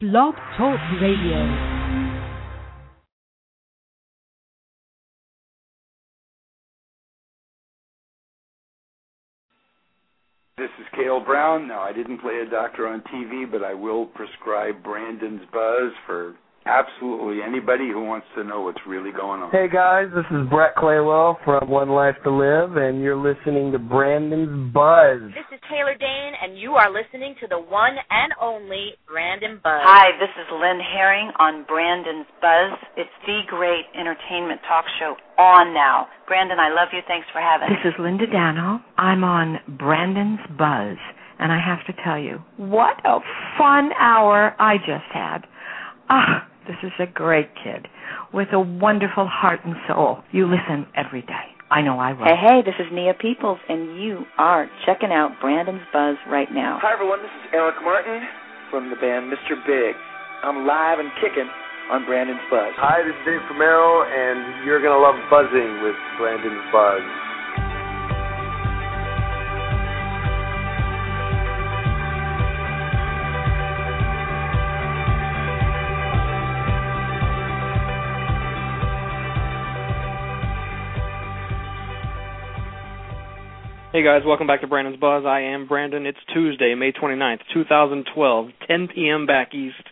Blog Talk Radio. This is Kale Browne. Now, I didn't play a doctor on TV, but I will prescribe Brandon's Buzz for absolutely anybody who wants to know what's really going on. Hey guys, this is Brett Claywell from One Life to Live, and you're listening to Brandon's Buzz. This is Taylor Dayne, and you are listening to the one and only Brandon Buzz. Hi, this is Lynn Herring on Brandon's Buzz. It's the great entertainment talk show on now. Brandon, I love you. Thanks for having This is Linda Dano. I'm on Brandon's Buzz, and I have to tell you, what a fun hour I just had. Ah, this is a great kid with a wonderful heart and soul. You listen every day. I know I will. Hey, hey, this is Nia Peeples, and you are checking out Brandon's Buzz right now. Hi, everyone. This is Eric Martin from the band Mr. Big. I'm live and kicking on Brandon's Buzz. Hi, this is Dave Romero, and you're gonna love buzzing with Brandon's Buzz. Hey guys, welcome back to Brandon's Buzz. I am Brandon. It's Tuesday, May 29th, 2012, 10 p.m. back east,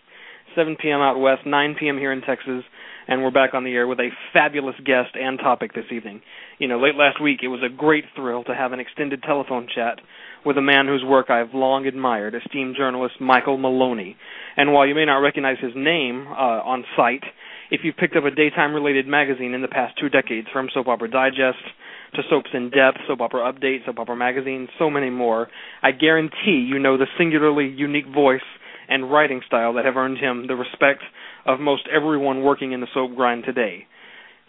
7 p.m. out west, 9 p.m. here in Texas, and we're back on the air with a fabulous guest and topic this evening. You know, late last week it was a great thrill to have an extended telephone chat with a man whose work I've long admired, esteemed journalist Michael Maloney. And while you may not recognize his name uh, on sight, if you've picked up a daytime related magazine in the past two decades, from Soap Opera Digest to Soaps in Depth, Soap Opera Update, Soap Opera Magazine, so many more, I guarantee you know the singularly unique voice and writing style that have earned him the respect of most everyone working in the soap grind today.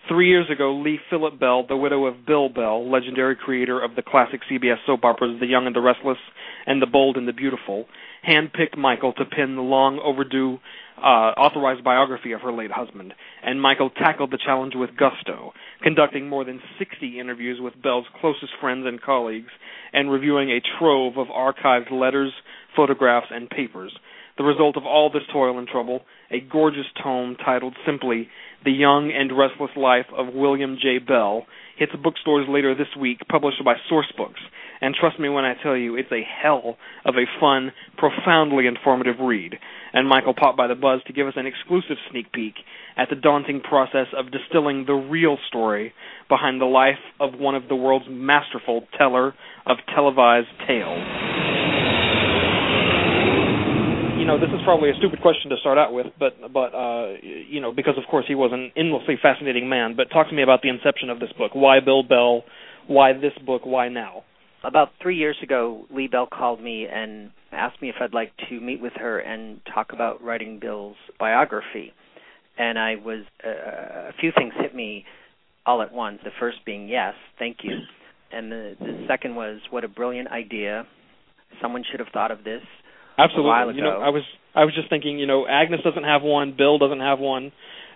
Three years ago, Lee Phillip Bell, the widow of Bill Bell, legendary creator of the classic CBS soap operas The Young and the Restless and The Bold and the Beautiful, handpicked Michael to pen the long overdue uh, authorized biography of her late husband, and Michael tackled the challenge with gusto, conducting more than 60 interviews with Bell's closest friends and colleagues, and reviewing a trove of archived letters, photographs, and papers. The result of all this toil and trouble, a gorgeous tome titled simply The Young and Restless Life of William J. Bell, hits bookstores later this week, published by Sourcebooks. And trust me when I tell you, it's a hell of a fun, profoundly informative read. And Michael popped by the buzz to give us an exclusive sneak peek at the daunting process of distilling the real story behind the life of one of the world's masterful teller of televised tales. You know, this is probably a stupid question to start out with, but but uh, you know, because of course he was an endlessly fascinating man. But talk to me about the inception of this book. Why Bill Bell? Why this book? Why now? About three years ago, Lee Bell called me and asked me if I'd like to meet with her and talk about writing Bill's biography. And I was uh, a few things hit me all at once. The first being yes, thank you, and the the second was what a brilliant idea. Someone should have thought of this Absolutely. a while ago. You know, I was I was just thinking, you know, Agnes doesn't have one, Bill doesn't have one,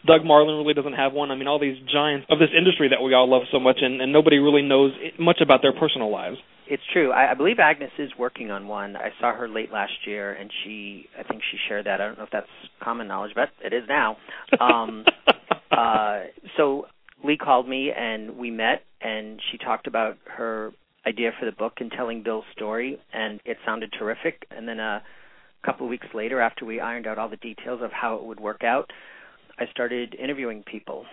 Doug Marland really doesn't have one. I mean, all these giants of this industry that we all love so much, and, and nobody really knows much about their personal lives. It's true. I, I believe Agnes is working on one. I saw her late last year, and she, I think she shared that. I don't know if that's common knowledge, but it is now. Um, uh, so Lee called me, and we met, and she talked about her idea for the book and telling Bill's story, and it sounded terrific. And then a couple of weeks later, after we ironed out all the details of how it would work out, I started interviewing people.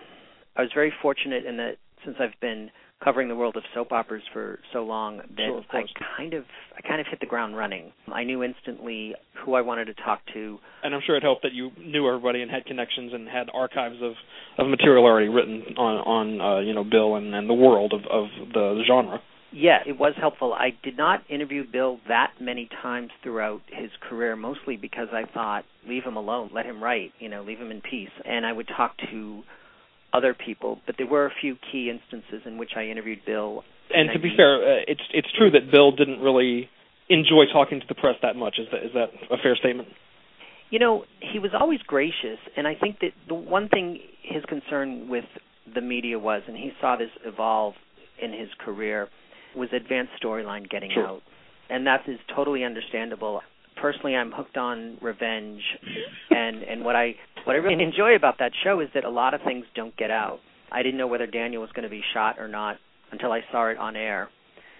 I was very fortunate in that since I've been covering the world of soap operas for so long that Sure, I kind of I kind of hit the ground running. I knew instantly who I wanted to talk to. And I'm sure it helped that you knew everybody and had connections and had archives of of material already written on on uh, you know Bill and, and the world of of the, the genre. Yeah, it was helpful. I did not interview Bill that many times throughout his career, mostly because I thought, leave him alone, let him write, you know, leave him in peace. And I would talk to other people, but there were a few key instances in which I interviewed Bill. And to be used- fair, uh, it's it's true that Bill didn't really enjoy talking to the press that much. Is that is that a fair statement? You know, he was always gracious, and I think that the one thing his concern with the media was, and he saw this evolve in his career, was advanced storyline getting Sure. out, and that is totally understandable. Personally, I'm hooked on revenge, and And what I what I really enjoy about that show is that a lot of things don't get out. I didn't know whether Daniel was going to be shot or not until I saw it on air.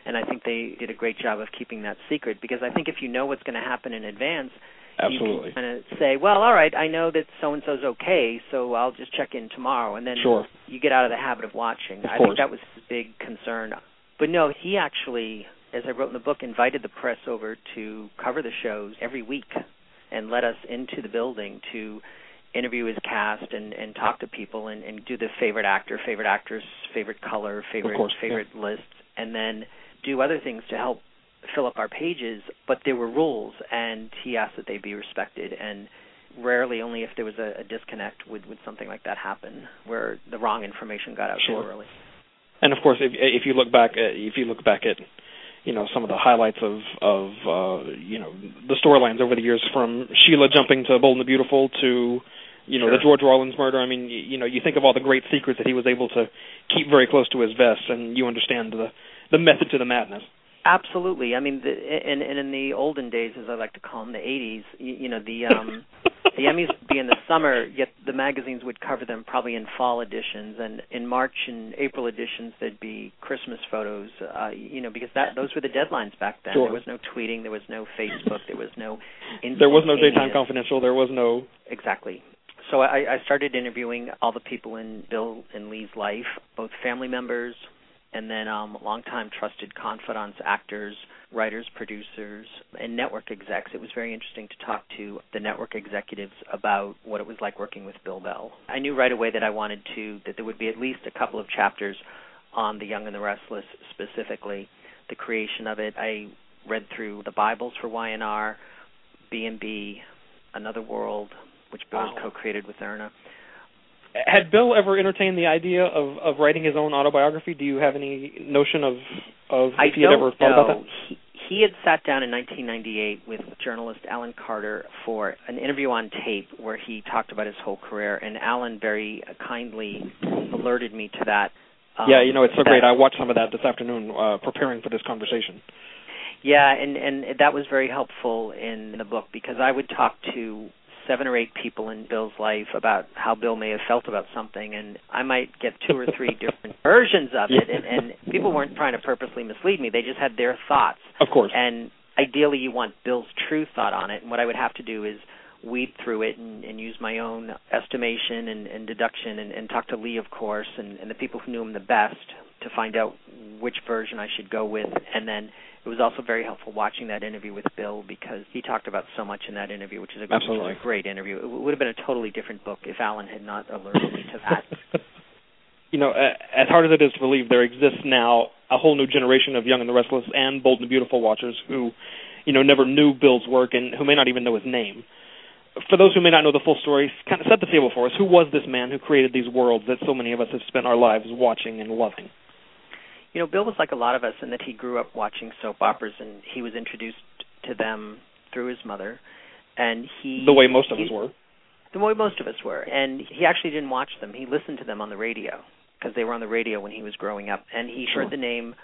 And I think they did a great job of keeping that secret because I think if you know what's going to happen in advance, Absolutely. you can kind of say, well, all right, I know that so and so's okay, so I'll just check in tomorrow, and then Sure. you get out of the habit of watching. Of I course. think that was his big concern. But no, he actually, as I wrote in the book, invited the press over to cover the shows every week and let us into the building to interview his cast and and talk to people and, and do the favorite actor, favorite actress, favorite color, favorite course, yeah. favorite lists, and then do other things to help fill up our pages. But there were rules, and he asked that they be respected. And rarely, only if there was a, a disconnect, would would something like that happen, where the wrong information got out Sure. too early. And of course, if if you look back, at, if you look back at, you know, some of the highlights of of uh, you know the storylines over the years, from Sheila jumping to Bold and the Beautiful to, you know, the George Rollins murder. I mean, you, you know, you think of all the great secrets that he was able to keep very close to his vest, and you understand the the method to the madness. Absolutely. I mean, the, and, and in the olden days, as I like to call them, the 80s, you, you know, the um, the Emmys would be in the summer, yet the magazines would cover them probably in fall editions, and in March and April editions, there'd be Christmas photos. Uh, you know, because that those were the deadlines back then. Sure. There was no tweeting, there was no Facebook, there was no. There was no daytime confidential. There was no. Exactly. So I, I started interviewing all the people in Bill and Lee's life, both family members and then um, longtime trusted confidants, actors, writers, producers, and network execs. It was very interesting to talk to the network executives about what it was like working with Bill Bell. I knew right away that I wanted to that there would be at least a couple of chapters on The Young and the Restless specifically, the creation of it. I read through the Bibles for Y&R, B&B, Another World, which Bill Wow. co-created with Irna. Had Bill ever entertained the idea of of writing his own autobiography? Do you have any notion of of I if he had ever thought know. about that? He, he had sat down in 1998 with journalist Alan Carter for an interview on tape where he talked about his whole career, and Alan very kindly alerted me to that. Um, yeah, you know, it's so that- great. I watched some of that this afternoon, uh, preparing for this conversation. Yeah, and and that was very helpful in the book because I would talk to seven or eight people in Bill's life about how Bill may have felt about something, and I might get two or three different versions of it, and, and people weren't trying to purposely mislead me; they just had their thoughts. Of course. And ideally, you want Bill's true thought on it, and what I would have to do is weed through it and, and use my own estimation and, and deduction, and, and talk to Lee, of course, and, and the people who knew him the best to find out which version I should go with, and then it was also very helpful watching that interview with Bill because he talked about so much in that interview, which is a, which is Absolutely. a great interview. It would have been a totally different book if Alan had not alerted me to that. you know, as hard as it is to believe, there exists now a whole new generation of Young and the Restless and Bold and the Beautiful watchers who, you know, never knew Bill's work and who may not even know his name. For those who may not know the full story, kind of set the table for us. Who was this man who created these worlds that so many of us have spent our lives watching and loving? You know, Bill was like a lot of us in that he grew up watching soap operas, and he was introduced to them through his mother, and he The way most of he- us were. the way most of us were. And he actually didn't watch them. He listened to them on the radio because they were on the radio when he was growing up. And he Sure. heard the name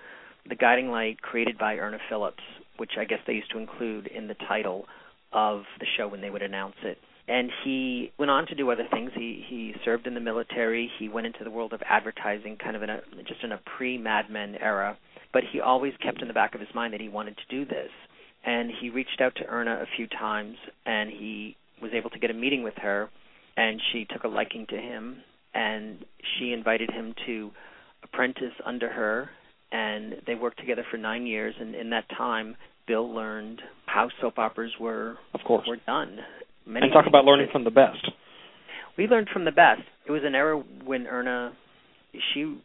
The Guiding Light created by Irna Phillips, which I guess they used to include in the title of the show when they would announce it. And he went on to do other things. He he served in the military. He went into the world of advertising, kind of in a just in a pre Mad Men era. But he always kept in the back of his mind that he wanted to do this. And he reached out to Irna a few times, and he was able to get a meeting with her, and she took a liking to him, and she invited him to apprentice under her, and they worked together for nine years. And in that time, Bill learned how soap operas were Of course. were done. Many And talk about learning from the best. we learned from the best. It was an era when Irna she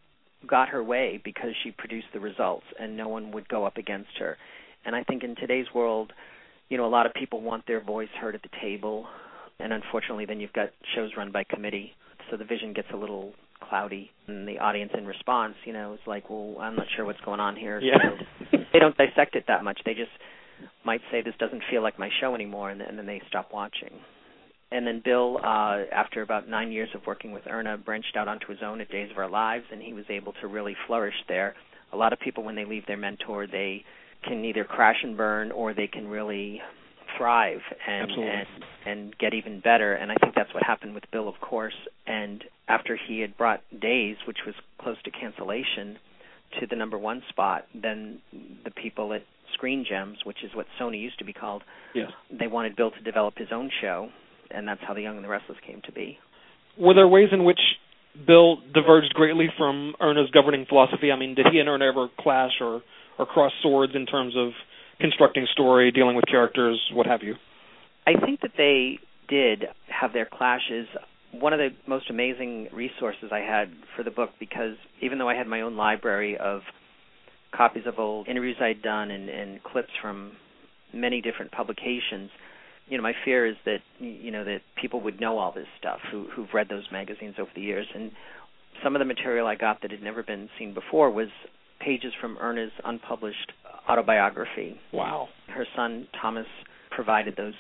got her way because she produced the results and no one would go up against her. And I think in today's world, you know, a lot of people want their voice heard at the table and unfortunately then you've got shows run by committee. So the vision gets a little cloudy and the audience in response, you know, is like, Well, I'm not sure what's going on here. Yeah. So they don't dissect it that much. They just might say this doesn't feel like my show anymore and, and then they stop watching and then Bill, uh, after about nine years of working with Irna, branched out onto his own at Days of Our Lives, and he was able to really flourish there. A lot of people, when they leave their mentor, they can either crash and burn, or they can really thrive and Absolutely. and and get even better. And I think that's what happened with Bill, of course. And after he had brought Days, which was close to cancellation, to the number one spot, then the people at Screen Gems, which is what Sony used to be called, Yes. they wanted Bill to develop his own show, and that's how The Young and the Restless came to be. Were there ways in which Bill diverged greatly from Irna's governing philosophy? I mean, did he and Irna ever clash or or cross swords in terms of constructing story, dealing with characters, what have you? I think that they did have their clashes. One of the most amazing resources I had for the book, because even though I had my own library of copies of old interviews I'd done and, and clips from many different publications, you know, my fear is that you know that people would know all this stuff who who've read those magazines over the years, and some of the material I got that had never been seen before was pages from Irna's unpublished autobiography. Wow. Her son Thomas provided those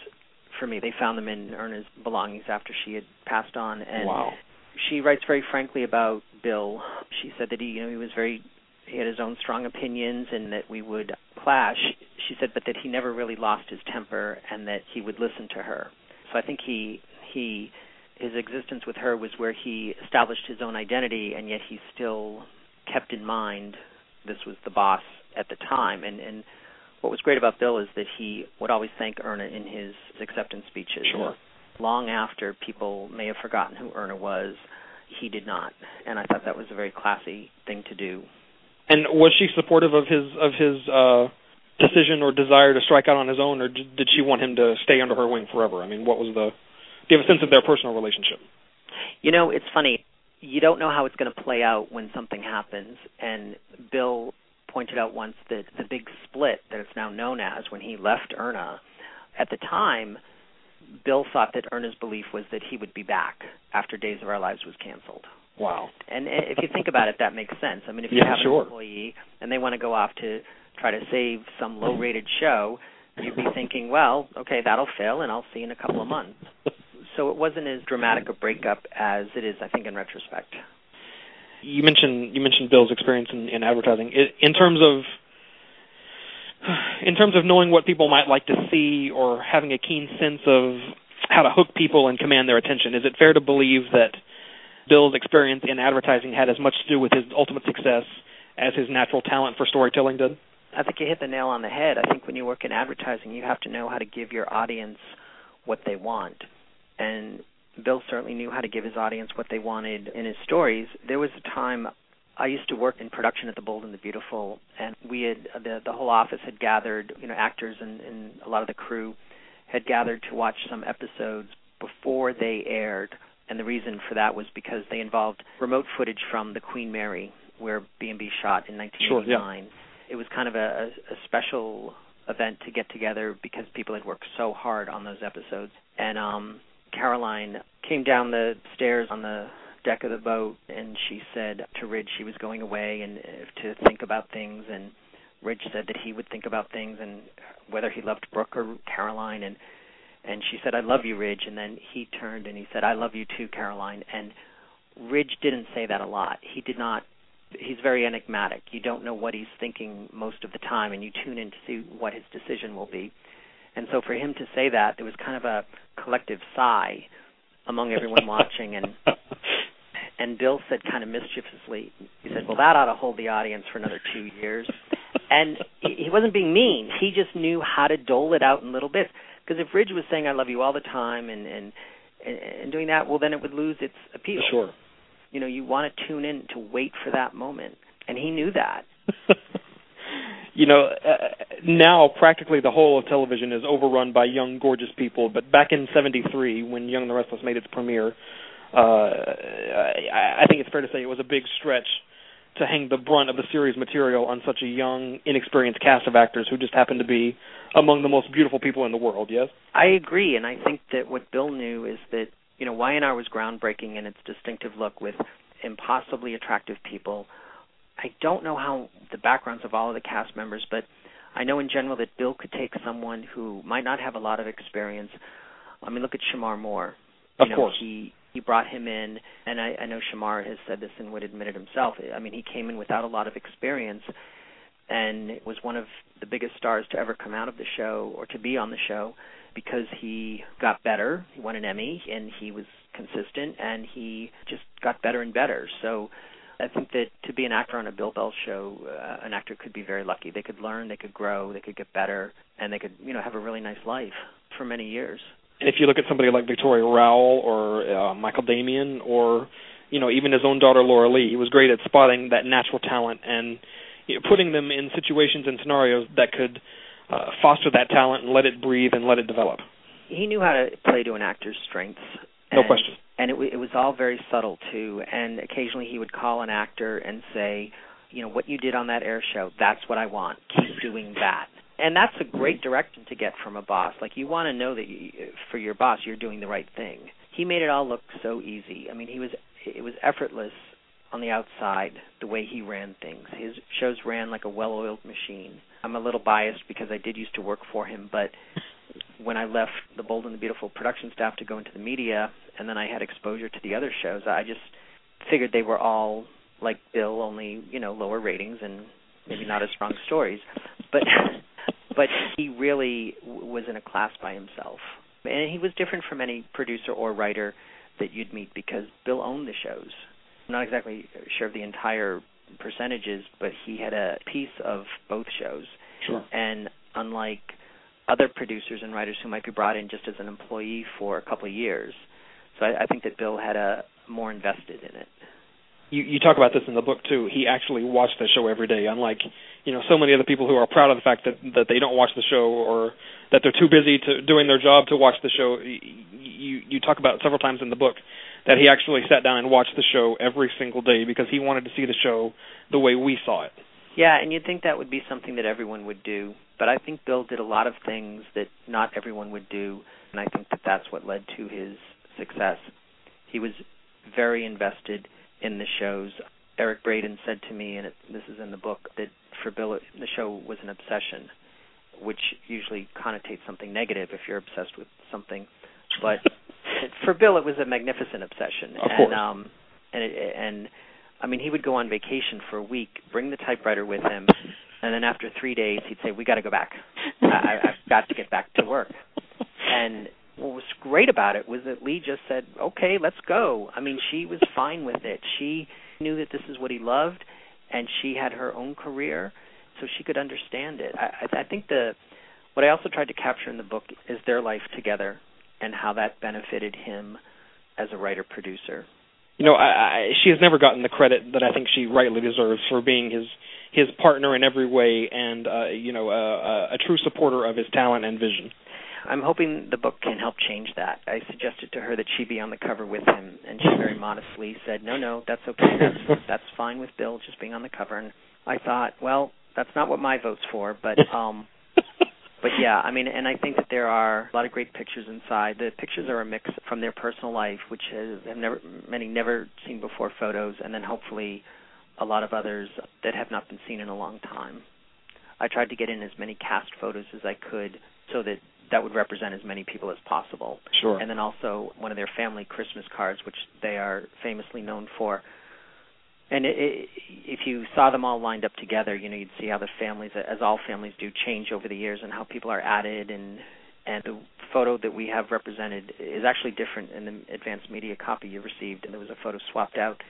for me. They found them in Irna's belongings after she had passed on, and wow. she writes very frankly about Bill. She said that he, you know, he was very, he had his own strong opinions, and that we would clash. She said, but that he never really lost his temper, and that he would listen to her. So I think he he his existence with her was where he established his own identity, and yet he still kept in mind this was the boss at the time, and and what was great about Bill is that he would always thank Irna in his acceptance speeches. Sure. Long after people may have forgotten who Irna was, he did not, and I thought that was a very classy thing to do. And was she supportive of his of his uh decision or desire to strike out on his own, or did she want him to stay under her wing forever? I mean, what was the? Do you have a sense of their personal relationship? You know, it's funny. You don't know how it's going to play out when something happens, and Bill pointed out once that the big split that it's now known as when he left Irna, at the time, Bill thought that Irna's belief was that he would be back after Days of Our Lives was canceled. Wow. And uh, if you think about it, that makes sense. I mean, if you Yeah, have sure. an employee and they want to go off to try to save some low-rated show, you'd be thinking, well, okay, that'll fail, and I'll see you in a couple of months. So it wasn't as dramatic a breakup as it is, I think, in retrospect. You mentioned you mentioned Bill's experience in, in advertising. I in terms of in terms of knowing what people might like to see or having a keen sense of how to hook people and command their attention, is it fair to believe that Bill's experience in advertising had as much to do with his ultimate success as his natural talent for storytelling did? I think you hit the nail on the head. I think when you work in advertising, you have to know how to give your audience what they want. And Bill certainly knew how to give his audience what they wanted in his stories. There was a time I used to work in production at the Bold and the Beautiful, and we had the the whole office had gathered, you know, actors and, and a lot of the crew had gathered to watch some episodes before they aired. And the reason for that was because they involved remote footage from the Queen Mary, where B&B shot in 1989. It was kind of a, a special event to get together because people had worked so hard on those episodes. And um Caroline came down the stairs on the deck of the boat and she said to Ridge she was going away and uh, to think about things and Ridge said that he would think about things and whether he loved Brooke or Caroline and and she said I love you Ridge and then he turned and he said I love you too Caroline and Ridge didn't say that a lot. He did not he's very enigmatic. You don't know what he's thinking most of the time and you tune in to see what his decision will be. And so for him to say that, there was kind of a collective sigh among everyone watching and and Bill said kind of mischievously, he said, "Well, that ought to hold the audience for another 2 years." And he he wasn't being mean. He just knew how to dole it out in little bits. Because if Ridge was saying "I love you" all the time and and and doing that, well, then it would lose its appeal. Sure. You know, you want to tune in to wait for that moment, and he knew that. you know, uh, now practically the whole of television is overrun by young, gorgeous people. But back in '73, when Young and the Restless made its premiere, uh, I, I think it's fair to say it was a big stretch to hang the brunt of the series material on such a young, inexperienced cast of actors who just happened to be among the most beautiful people in the world. Yes, I agree, and I think that what Bill knew is that you know Y&R was groundbreaking in its distinctive look with impossibly attractive people. I don't know how the backgrounds of all of the cast members, but I know in general that Bill could take someone who might not have a lot of experience. I mean, look at Shemar Moore. Of you know, course. he he brought him in, and I, I know Shamar has said this and would admit it himself. I mean, he came in without a lot of experience, and was one of the biggest stars to ever come out of the show or to be on the show because he got better. He won an Emmy and he was consistent and he just got better and better. So I think that to be an actor on a Bill Bell show, uh, an actor could be very lucky. They could learn, they could grow, they could get better, and they could, you know, have a really nice life for many years. And if you look at somebody like Victoria Rowell or uh, Michael Damian or you know even his own daughter Laura Lee, he was great at spotting that natural talent and you know, putting them in situations and scenarios that could uh, foster that talent and let it breathe and let it develop. He knew how to play to an actor's strengths. No and, question. And it, it was all very subtle too. And occasionally he would call an actor and say, you know, what you did on that air show, that's what I want. Keep doing that. And that's a great direction to get from a boss. Like you want to know that you, for your boss you're doing the right thing. He made it all look so easy. I mean, he was it was effortless on the outside the way he ran things. His shows ran like a well-oiled machine. I'm a little biased because I did used to work for him, but when I left the Bold and the Beautiful production staff to go into the media, and then I had exposure to the other shows, I just figured they were all like Bill, only you know lower ratings and maybe not as strong stories. But but he really w- was in a class by himself, and he was different from any producer or writer that you'd meet because Bill owned the shows. Not exactly sure of the entire percentages, but he had a piece of both shows. Sure. And unlike other producers and writers who might be brought in just as an employee for a couple of years, so I, I think that Bill had a more invested in it. You, you talk about this in the book too. He actually watched the show every day, unlike you know so many other people who are proud of the fact that that they don't watch the show or that they're too busy to doing their job to watch the show. You you talk about several times in the book that he actually sat down and watched the show every single day because he wanted to see the show the way we saw it. Yeah, and you'd think that would be something that everyone would do, but I think Bill did a lot of things that not everyone would do, and I think that that's what led to his success. He was very invested in the shows. Eric Braeden said to me, and it, this is in the book, that for Bill the show was an obsession, which usually connotates something negative if you're obsessed with something. But for Bill, it was a magnificent obsession, Of and course. um, and it, and I mean, he would go on vacation for a week, bring the typewriter with him, and then after three days, he'd say, "We got to go back. I, I've got to get back to work." And what was great about it was that Lee just said, "Okay, let's go." I mean, she was fine with it. She knew that this is what he loved, and she had her own career, so she could understand it. I, I I think the what I also tried to capture in the book is their life together and how that benefited him as a writer producer. You know, I, I, she has never gotten the credit that I think she rightly deserves for being his his partner in every way and uh, you know uh, a true supporter of his talent and vision. I'm hoping the book can help change that. I suggested to her that she be on the cover with him, and she very modestly said, "No, no, that's okay. That's that's fine with Bill just being on the cover." And I thought, well, that's not what my vote's for, but um, but yeah, I mean, and I think that there are a lot of great pictures inside. The pictures are a mix from their personal life, which has, have never many never seen before photos, and then hopefully a lot of others that have not been seen in a long time. I tried to get in as many cast photos as I could so that that would represent as many people as possible. Sure. And then also one of their family Christmas cards, which they are famously known for. And it, it, if you saw them all lined up together, you know, you'd see how the families, as all families do, change over the years, and how people are added. And and the photo that we have represented is actually different in the advanced media copy you received. And there was a photo swapped out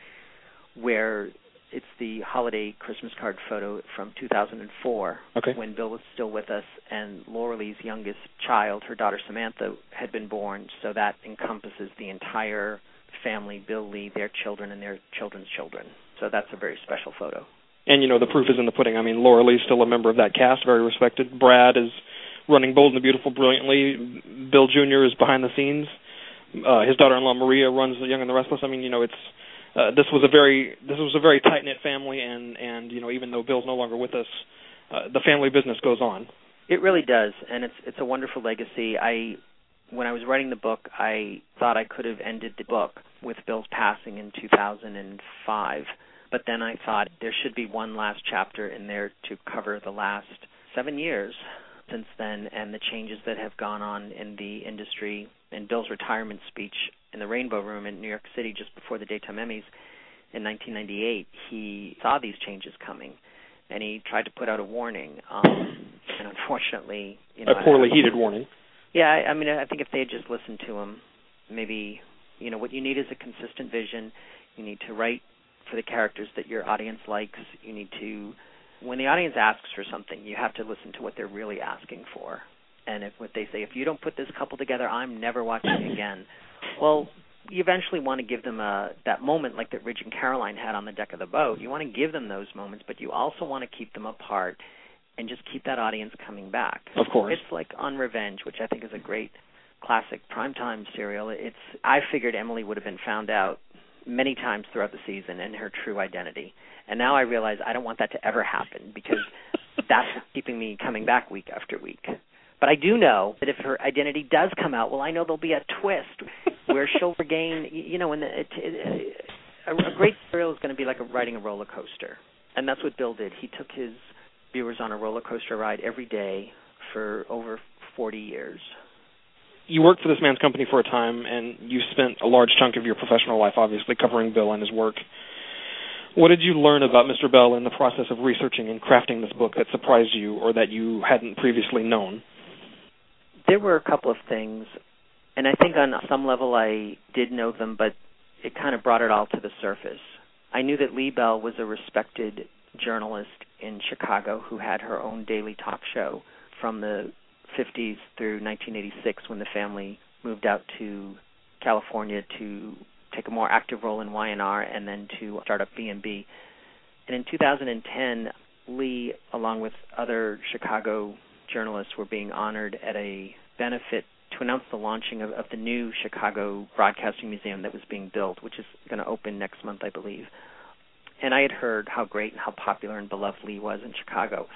where it's the holiday Christmas card photo from 2004 Okay. when Bill was still with us and Laura Lee's youngest child, her daughter Samantha, had been born. So that encompasses the entire family, Bill Lee, their children, and their children's children. So that's a very special photo. And you know, the proof is in the pudding. I mean, Laura Lee's still a member of that cast, very respected. Brad is running Bold and the Beautiful brilliantly. Bill Jr. is behind the scenes. Uh, his daughter-in-law Maria runs The Young and the Restless. I mean, you know, it's uh, this was a very this was a very tight knit family, and and you know, even though Bill's no longer with us, uh, the family business goes on. It really does, and it's it's a wonderful legacy. I when I was writing the book, I thought I could have ended the book with Bill's passing in 2005, but then I thought there should be one last chapter in there to cover the last seven years since then and the changes that have gone on in the industry. In Bill's retirement speech in the Rainbow Room in New York City just before the Daytime Emmys in 1998, he saw these changes coming and he tried to put out a warning. Um, and unfortunately, you know, a poorly I, heated warning. Yeah, I, I mean, I think if they had just listened to him, maybe you know what you need is a consistent vision. You need to write for the characters that your audience likes. You need to, when the audience asks for something, you have to listen to what they're really asking for. And if what they say, if you don't put this couple together, I'm never watching again. Well, you eventually want to give them a that moment like that Ridge and Caroline had on the deck of the boat. You want to give them those moments, but you also want to keep them apart and just keep that audience coming back. Of course. It's like on Revenge, which I think is a great classic primetime serial. It's I figured Emily would have been found out many times throughout the season and her true identity. And now I realize I don't want that to ever happen because that's keeping me coming back week after week. But I do know that if her identity does come out, well, I know there'll be a twist where she'll regain, you know, and it, it, a, a great serial is going to be like a, riding a roller coaster, and that's what Bill did. He took his viewers on a roller coaster ride every day for over 40 years. You worked for this man's company for a time, and you spent a large chunk of your professional life, obviously, covering Bill and his work. What did you learn about Mr. Bell in the process of researching and crafting this book that surprised you or that you hadn't previously known? there were a couple of things, and I think on some level I did know them, but it kind of brought it all to the surface. I knew that Lee Bell was a respected journalist in Chicago who had her own daily talk show from the 50s through 1986 when the family moved out to California to take a more active role in Y&R and then to start up B&B. And in 2010, Lee, along with other Chicago journalists were being honored at a benefit to announce the launching of, of the new Chicago Broadcasting Museum that was being built, which is going to open next month, I believe. And I had heard how great and how popular and beloved Lee was in Chicago.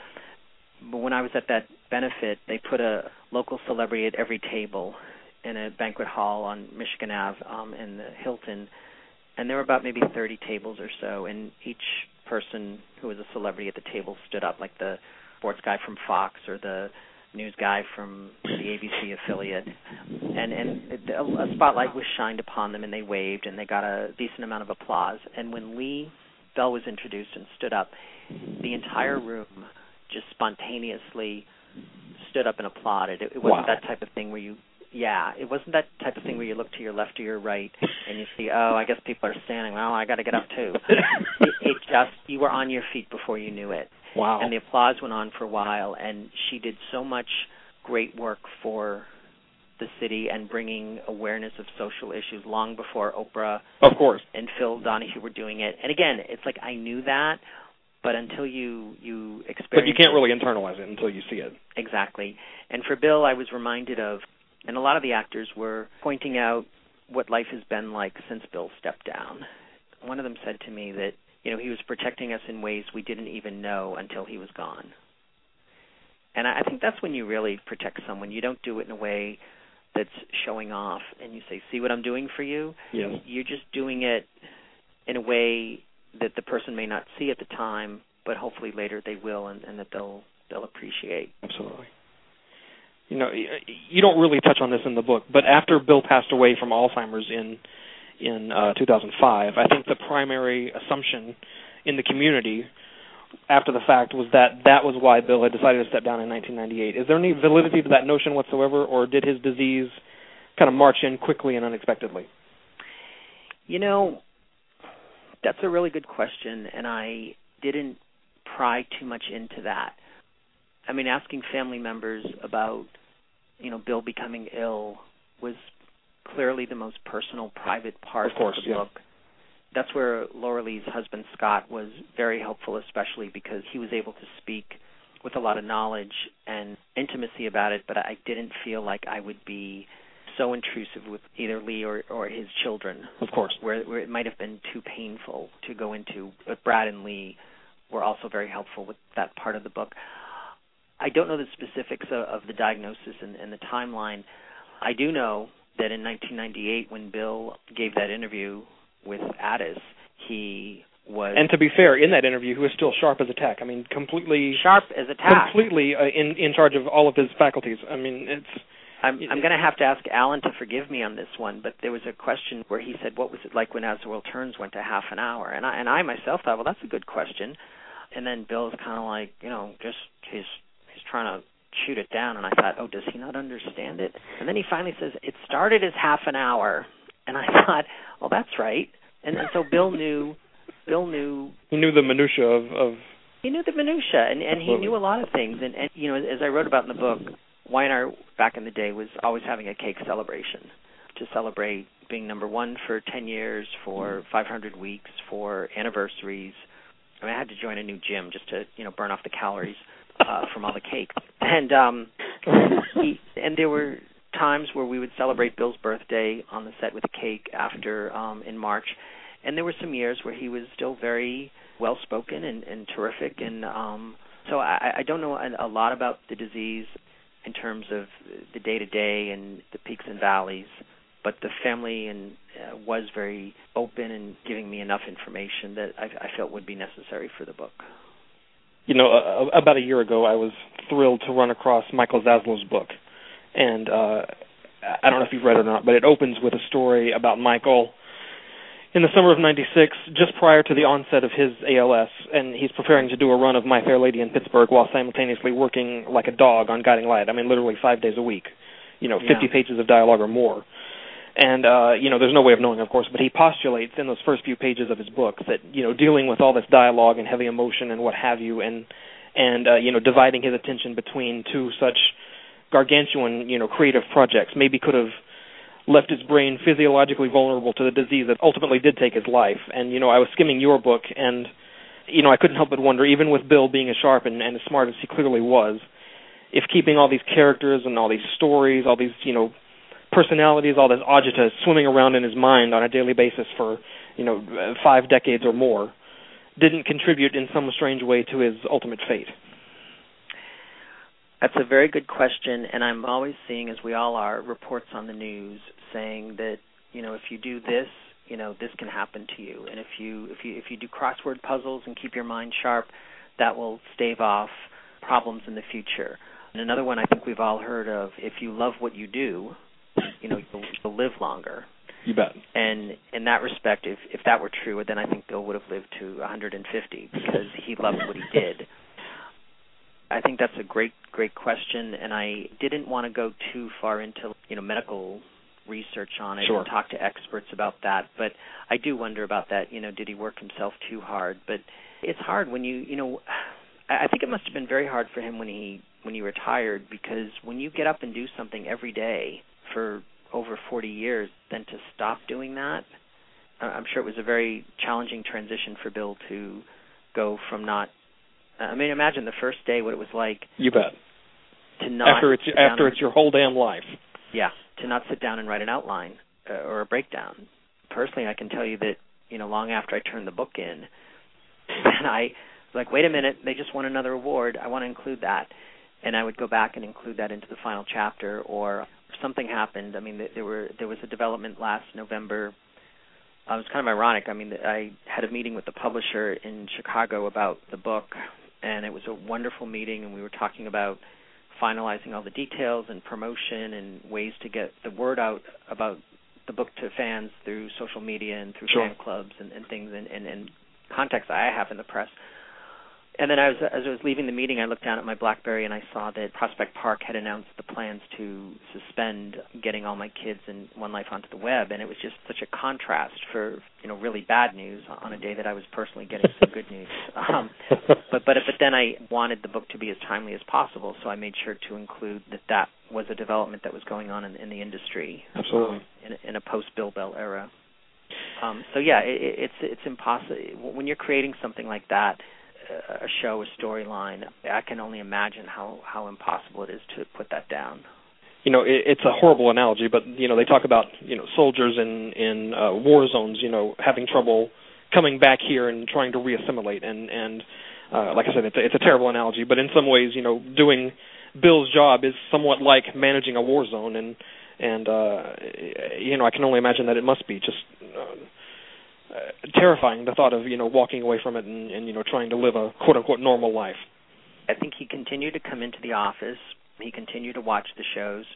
But when I was at that benefit, they put a local celebrity at every table in a banquet hall on Michigan Ave um, in the Hilton, and there were about maybe 30 tables or so, and each person who was a celebrity at the table stood up, like the sports guy from Fox or the news guy from the ABC affiliate, and and a spotlight was shined upon them, and they waved, and they got a decent amount of applause. And when Lee Bell was introduced and stood up, the entire room just spontaneously stood up and applauded. It, it wasn't wow. that type of thing where you yeah, it wasn't that type of thing where you look to your left or your right and you see, oh, I guess people are standing. Well, I got to get up too. it, it just you were on your feet before you knew it. Wow. And the applause went on for a while, and she did so much great work for the city and bringing awareness of social issues long before Oprah, of course, and Phil Donahue were doing it. And again, it's like I knew that, but until you you experience, but you can't really internalize it until you see it. Exactly. And for Bill, I was reminded of, and a lot of the actors were pointing out what life has been like since Bill stepped down. One of them said to me that you know, he was protecting us in ways we didn't even know until he was gone. And I think that's when you really protect someone. You don't do it in a way that's showing off and you say, "See what I'm doing for you?" Yes. You're just doing it in a way that the person may not see at the time, but hopefully later they will and, and that they'll they'll appreciate. Absolutely. You know, you don't really touch on this in the book, but after Bill passed away from Alzheimer's in in uh, 2005. I think the primary assumption in the community after the fact was that that was why Bill had decided to step down in 1998. Is there any validity to that notion whatsoever, or did his disease kind of march in quickly and unexpectedly? You know, that's a really good question, and I didn't pry too much into that. I mean, asking family members about, you know, Bill becoming ill was clearly the most personal, private part of, course, of the yeah. book. That's where Laura Lee's husband Scott was very helpful, especially because he was able to speak with a lot of knowledge and intimacy about it. But I didn't feel like I would be so intrusive with either Lee or, or his children. Of course, where, where it might have been too painful to go into. But Brad and Lee were also very helpful with that part of the book. I don't know the specifics of, of the diagnosis and, and the timeline. I do know that in 1998, when Bill gave that interview with Addis, he was. And to be fair, in that interview, he was still sharp as a tack. I mean, completely sharp as a tack. Completely uh, in in charge of all of his faculties. I mean, it's. I'm, I'm going to have to ask Alan to forgive me on this one, but there was a question where he said, "What was it like when As the World Turns went to half an hour?" And I and I myself thought, well, that's a good question. And then Bill's kind of like, you know, just he's he's trying to shoot it down, and I thought, oh, does he not understand it? And then he finally says, it started as half an hour, and I thought, well, that's right. And, and so Bill knew, Bill knew. He knew the minutia of. of he knew the minutia, and and he knew a lot of things. And and you know, as I wrote about in the book, Y&R back in the day was always having a cake celebration to celebrate being number one for 10 years, for 500 weeks, for anniversaries. I mean, I had to join a new gym just to, you know, burn off the calories uh, from all the cake. And um, he, and there were times where we would celebrate Bill's birthday on the set with a cake after um, in March. And there were some years where he was still very well spoken and, and terrific. And um, so I, I don't know a, a lot about the disease in terms of the day to day and the peaks and valleys but the family and uh, was very open and giving me enough information that I, I felt would be necessary for the book. You know, uh, about a year ago, I was thrilled to run across Michael Zaslow's book, and uh, I don't know if you've read it or not, but it opens with a story about Michael in the summer of '96, just prior to the onset of his ALS, and he's preparing to do a run of My Fair Lady in Pittsburgh while simultaneously working like a dog on Guiding Light. I mean, literally five days a week. You know, 50 yeah. pages of dialogue or more and uh, you know, there's no way of knowing, of course, but he postulates in those first few pages of his book that you know, dealing with all this dialogue and heavy emotion and what have you, and and uh, you know, dividing his attention between two such gargantuan, you know, creative projects, maybe could have left his brain physiologically vulnerable to the disease that ultimately did take his life. And you know, I was skimming your book, and you know, I couldn't help but wonder, even with Bill being as sharp and, and as smart as he clearly was, if keeping all these characters and all these stories, all these you know personalities, all this agita swimming around in his mind on a daily basis for, you know, five decades or more, didn't contribute in some strange way to his ultimate fate? That's a very good question, and I'm always seeing, as we all are, reports on the news saying that you know if you do this, you know this can happen to you, and if you if you if you do crossword puzzles and keep your mind sharp, that will stave off problems in the future. And another one I think we've all heard of: if you love what you do, you know you'll, you'll live longer. You bet. And in that respect, if if that were true, then I think Bill would have lived to 150 because he loved what he did. I think that's a great great question, and I didn't want to go too far into you know medical research on it sure. and talk to experts about that. But I do wonder about that. You know, did he work himself too hard? But it's hard when you you know. I think it must have been very hard for him when he when he retired because when you get up and do something every day for over 40 years, then to stop doing that, I'm sure it was a very challenging transition for Bill to go from not. I mean, imagine the first day what it was like. You bet. To not after it's after it's your whole damn life. Yeah, to not sit down and write an outline uh, or a breakdown. Personally, I can tell you that you know long after I turned the book in, and I was like, wait a minute, they just won another award. I want to include that, and I would go back and include that into the final chapter or something happened. I mean, there were there was a development last November. Uh, it was kind of ironic. I mean, I had a meeting with the publisher in Chicago about the book, and it was a wonderful meeting. And we were talking about finalizing all the details and promotion and ways to get the word out about the book to fans through social media and through sure. fan clubs and, and things and, and, and contacts I have in the press. And then I was, as I was leaving the meeting, I looked down at my BlackBerry and I saw that Prospect Park had announced the plans to suspend getting all my kids and One Life onto the web, and it was just such a contrast for you know really bad news on a day that I was personally getting some good news. Um, but but but then I wanted the book to be as timely as possible, so I made sure to include that that was a development that was going on in, in the industry. Absolutely. Um, in, in a post Bill Bell era. Um, so yeah, it, it's it's impossible when you're creating something like that a show, a storyline, I can only imagine how how impossible it is to put that down. You know, it, it's a horrible analogy, but you know they talk about you know soldiers in in uh, war zones, you know, having trouble coming back here and trying to reassimilate, and and uh, like I said, it's a, it's a terrible analogy, but in some ways, you know, doing Bill's job is somewhat like managing a war zone, and and uh, you know I can only imagine that it must be just. Terrifying the thought of you know walking away from it and, and you know trying to live a quote unquote normal life. I think he continued to come into the office. He continued to watch the shows,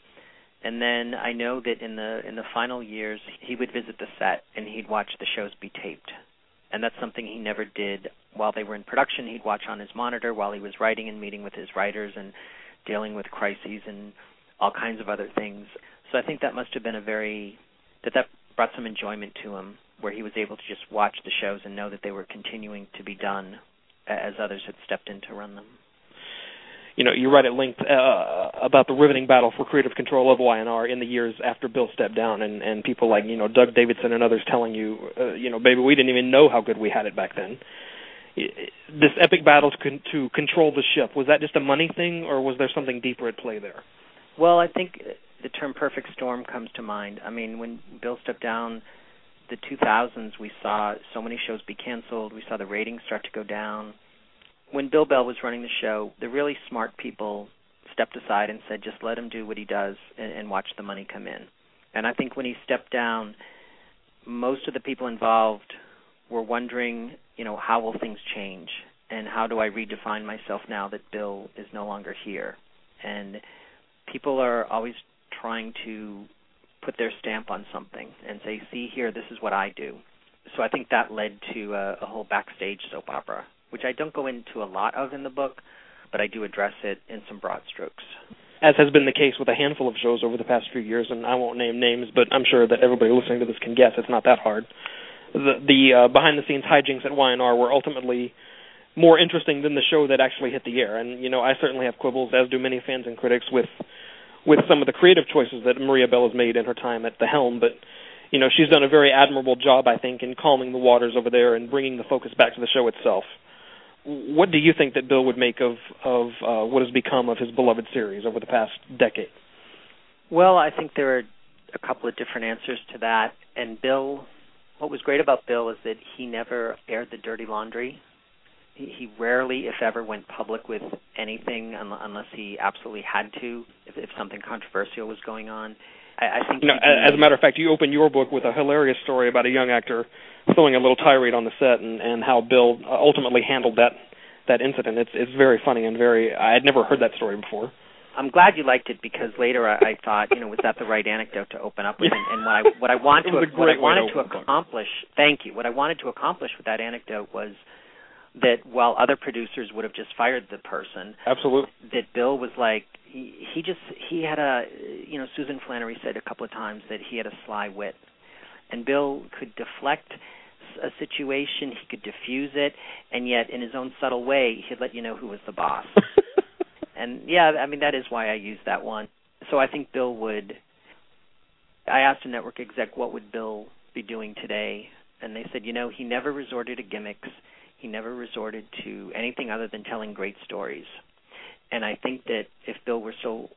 and then I know that in the in the final years he would visit the set and he'd watch the shows be taped, and that's something he never did while they were in production, he'd watch on his monitor while he was writing and meeting with his writers and dealing with crises and all kinds of other things. So I think that must have been a very that that brought some enjoyment to him where he was able to just watch the shows and know that they were continuing to be done as others had stepped in to run them. You know, you write at length uh, about the riveting battle for creative control of Y&R in the years after Bill stepped down, and and people like you know Doug Davidson and others telling you, uh, you know, baby, we didn't even know how good we had it back then. This epic battle to, con- to control the ship was that just a money thing, or was there something deeper at play there? Well, I think the term perfect storm comes to mind. I mean, when Bill stepped down, the 2000s, we saw so many shows be canceled. We saw the ratings start to go down. When Bill Bell was running the show, the really smart people stepped aside and said, just let him do what he does and, and watch the money come in. And I think when he stepped down, most of the people involved were wondering, you know, how will things change? And how do I redefine myself now that Bill is no longer here? And people are always trying to put their stamp on something and say, "See here, this is what I do." So I think that led to a, a whole backstage soap opera, which I don't go into a lot of in the book, but I do address it in some broad strokes. As has been the case with a handful of shows over the past few years, and I won't name names, but I'm sure that everybody listening to this can guess it's not that hard. The, the uh, behind-the-scenes hijinks at Y&R were ultimately more interesting than the show that actually hit the air. And you know, I certainly have quibbles, as do many fans and critics, with with some of the creative choices that Maria Bell has made in her time at the helm. But you know, she's done a very admirable job, I think, in calming the waters over there and bringing the focus back to the show itself. What do you think that Bill would make of of uh, what has become of his beloved series over the past decade? Well, I think there are a couple of different answers to that. And Bill, what was great about Bill is that he never aired the dirty laundry he, rarely, if ever, went public with anything unless he absolutely had to, if, if something controversial was going on. I, I think. Know, as a matter of fact, you open your book with a hilarious story about a young actor throwing a little tirade on the set, and and how Bill uh, ultimately handled that that incident. It's it's very funny and very. I had never heard that story before. I'm glad you liked it because later I, I thought, you know, was that the right anecdote to open up with? And, and what I what I want to what I wanted to accomplish. Thank you. What I wanted to accomplish with that anecdote was that while other producers would have just fired the person, absolutely, that Bill was like he, he just he had a you know Susan Flannery said a couple of times that he had a sly wit, and Bill could deflect a situation, he could diffuse it, and yet in his own subtle way he'd let you know who was the boss. and yeah, I mean that is why I used that one. So I think Bill would. I asked a network exec what would Bill be doing today, and they said, you know, he never resorted to gimmicks he never resorted to anything other than telling great stories. And I think that if Bill were still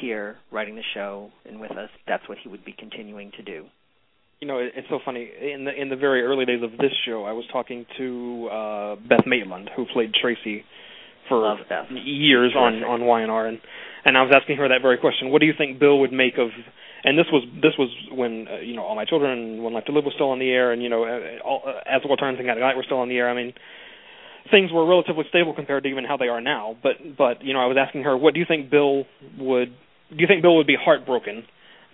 here writing the show and with us, that's what he would be continuing to do. You know, it's so funny. In the in the very early days of this show, I was talking to uh Beth Maitland, who played Tracy for years on on Y&R, and and I was asking her that very question. What do you think Bill would make of and this was this was when uh, you know all my children one life to live was still on the air and you know uh, all, uh, As the World Turns and Guiding Light were still on the air. I mean things were relatively stable compared to even how they are now. But but you know i was asking her what do you think bill would do you think bill would be heartbroken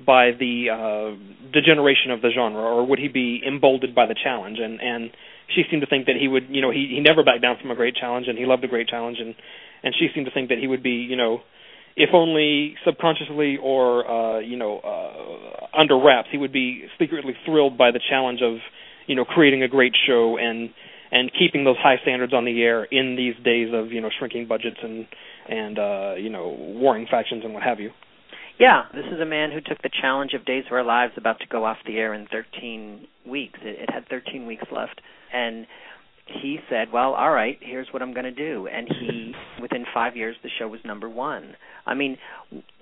by the uh degeneration of the genre or would he be emboldened by the challenge? And and she seemed to think that he would you know he he never backed down from a great challenge and he loved a great challenge and and she seemed to think that he would be you know if only subconsciously or uh, you know uh, under wraps, he would be secretly thrilled by the challenge of you know creating a great show and and keeping those high standards on the air in these days of you know shrinking budgets and and uh, you know warring factions and what have you. Yeah, this is a man who took the challenge of Days of Our Lives about to go off the air in 13 weeks. It, it had 13 weeks left, and he said, "Well, all right, here's what I'm going to do." And he, within five years, the show was number one. I mean,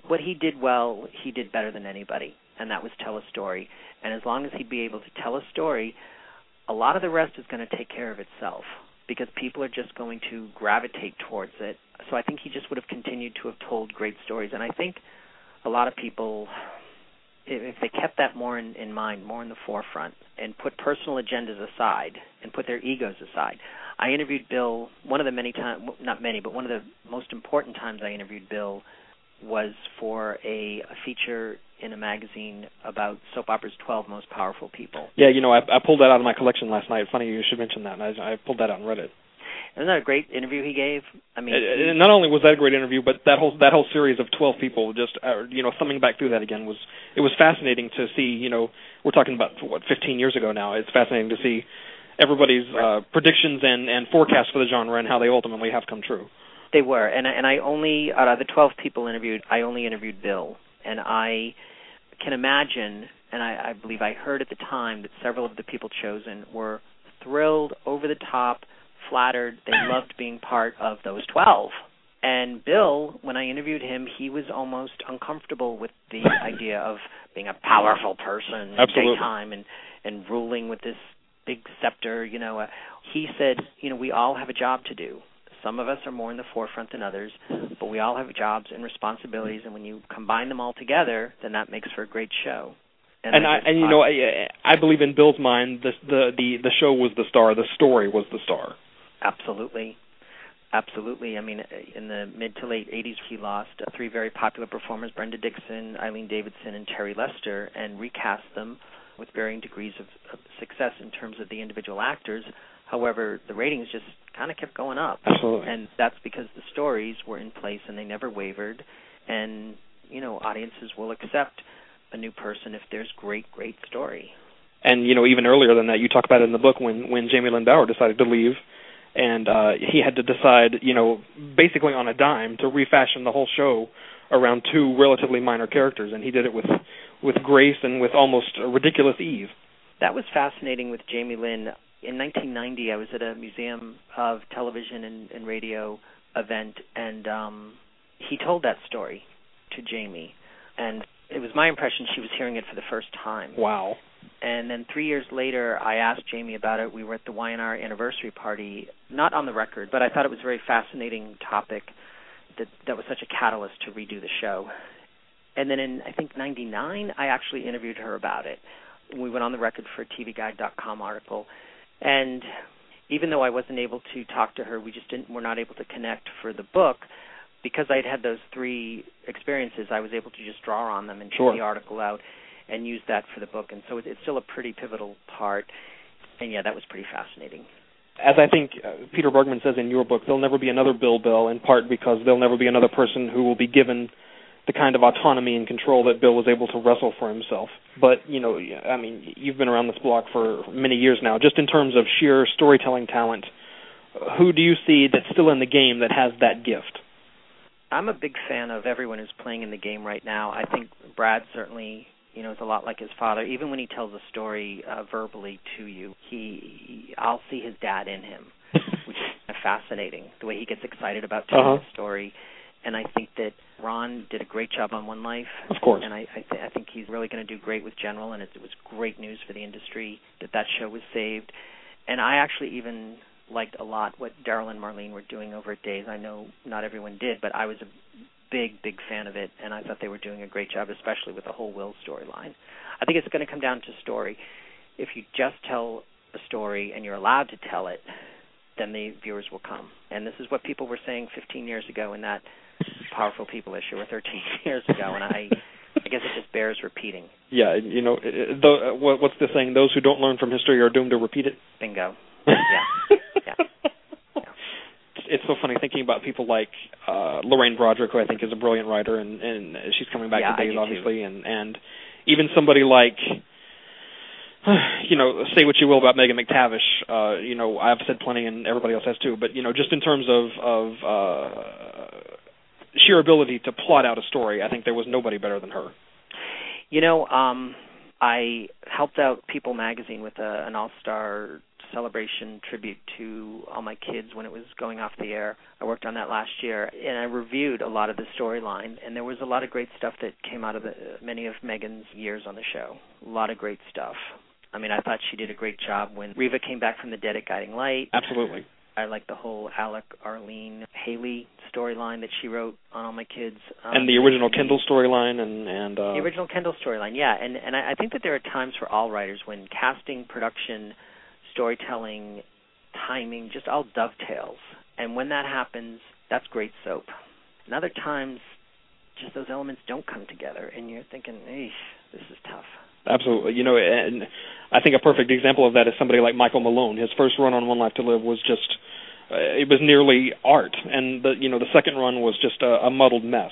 what he did well, he did better than anybody, and that was tell a story. And as long as he'd be able to tell a story, a lot of the rest is going to take care of itself because people are just going to gravitate towards it. So I think he just would have continued to have told great stories. And I think a lot of people if they kept that more in, in mind, more in the forefront, and put personal agendas aside and put their egos aside. I interviewed Bill one of the many times, not many, but one of the most important times I interviewed Bill was for a, a feature in a magazine about soap opera's 12 most powerful people. Yeah, you know, I, I pulled that out of my collection last night. Funny you should mention that. And I, I pulled that out and read it. Isn't that a great interview he gave? I mean, uh, not only was that a great interview, but that whole that whole series of twelve people, just uh, you know, thumbing back through that again was it was fascinating to see. You know, we're talking about what 15 years ago now. It's fascinating to see everybody's uh, predictions and and forecasts for the genre and how they ultimately have come true. They were, and and I only out of the 12 people interviewed, I only interviewed Bill, and I can imagine, and I, I believe I heard at the time that several of the people chosen were thrilled, over the top, flattered. They loved being part of those 12. And Bill, when I interviewed him, he was almost uncomfortable with the idea of being a powerful person Absolutely. daytime and and ruling with this big scepter. You know, uh, he said, you know, we all have a job to do. Some of us are more in the forefront than others, but we all have jobs and responsibilities, and when you combine them all together, then that makes for a great show. And, and I, and you know I I believe in Bill's mind the the the the show was the star, the story was the star. Absolutely. Absolutely. I mean, in the mid to late 80s, he lost uh, three very popular performers Brenda Dickson, Eileen Davidson, and Terry Lester, and recast them with varying degrees of, of success in terms of the individual actors. However, the ratings just kind of kept going up. Absolutely. And that's because the stories were in place and they never wavered. And, you know, audiences will accept a new person if there's great, great story. And, you know, even earlier than that, you talk about it in the book when, when Jaime Lyn Bauer decided to leave and uh he had to decide, you know, basically on a dime to refashion the whole show around two relatively minor characters and he did it with with grace and with almost ridiculous ease. That was fascinating with Jaime Lyn. In 1990, I was at a Museum of Television and, and Radio event, and um, he told that story to Jaime, and it was my impression she was hearing it for the first time. Wow. And then three years later, I asked Jaime about it. We were at the Y&R anniversary party, not on the record, but I thought it was a very fascinating topic that that was such a catalyst to redo the show. And then in I think '99, I actually interviewed her about it. We went on the record for a TVGuide.com article, and even though I wasn't able to talk to her, we just didn't were not able to connect for the book because I'd had those three experiences. I was able to just draw on them and sure. take the article out and use that for the book. And so it's still a pretty pivotal part. And yeah, that was pretty fascinating. As I think uh, Peter Bergman says in your book, there'll never be another Bill Bell, in part because there'll never be another person who will be given the kind of autonomy and control that Bill was able to wrestle for himself. But you know, I mean, you've been around this block for many years now. Just in terms of sheer storytelling talent, who do you see that's still in the game that has that gift? I'm a big fan of everyone who's playing in the game right now. I think Brad certainly you know, is a lot like his father. Even when he tells a story uh, verbally to you, he, he I'll see his dad in him, which is fascinating. The way he gets excited about telling uh-huh. a story, and I think that Ron did a great job on One Life. Of course. And I I, th- I think he's really going to do great with General, and it, it was great news for the industry that that show was saved. And I actually even liked a lot what Darrell and Marlene were doing over at Days. I know not everyone did, but I was a big, big fan of it, and I thought they were doing a great job, especially with the whole Will storyline. I think it's going to come down to story. If you just tell a story and you're allowed to tell it, then the viewers will come. And this is what people were saying 15 years ago in that Powerful People issue, or 13 years ago, and I. I guess it just bears repeating. Yeah, you know, the, uh, what's the saying? Those who don't learn from history are doomed to repeat it. Bingo. Yeah. yeah it's so funny thinking about people like uh Lorraine Broderick, who I think is a brilliant writer, and and she's coming back yeah, to days, obviously, too. and and even somebody like. You know, say what you will about Megan McTavish. Uh, you know, I've said plenty, and everybody else has too. But you know, just in terms of of uh, sheer ability to plot out a story, I think there was nobody better than her. You know, um, I helped out People Magazine with a, an all-star celebration tribute to all my kids when it was going off the air. I worked on that last year, and I reviewed a lot of the storyline, and there was a lot of great stuff that came out of the, many of Megan's years on the show. A lot of great stuff. I mean, I thought she did a great job when Reva came back from the dead at Guiding Light. Absolutely. I like the whole Alec, Arlene, Hayley storyline that she wrote on All My Kids. Um, and the original Kendall storyline, and and uh, the original Kendall storyline, yeah. And and I, I think that there are times for all writers when casting, production, storytelling, timing, just all dovetails. And when that happens, that's great soap. And other times, just those elements don't come together, and you're thinking, "Eesh, this is tough." Absolutely. You know, and I think a perfect example of that is somebody like Michael Malone. His first run on One Life to Live was just uh, it was nearly art, and the you know the second run was just a, a muddled mess.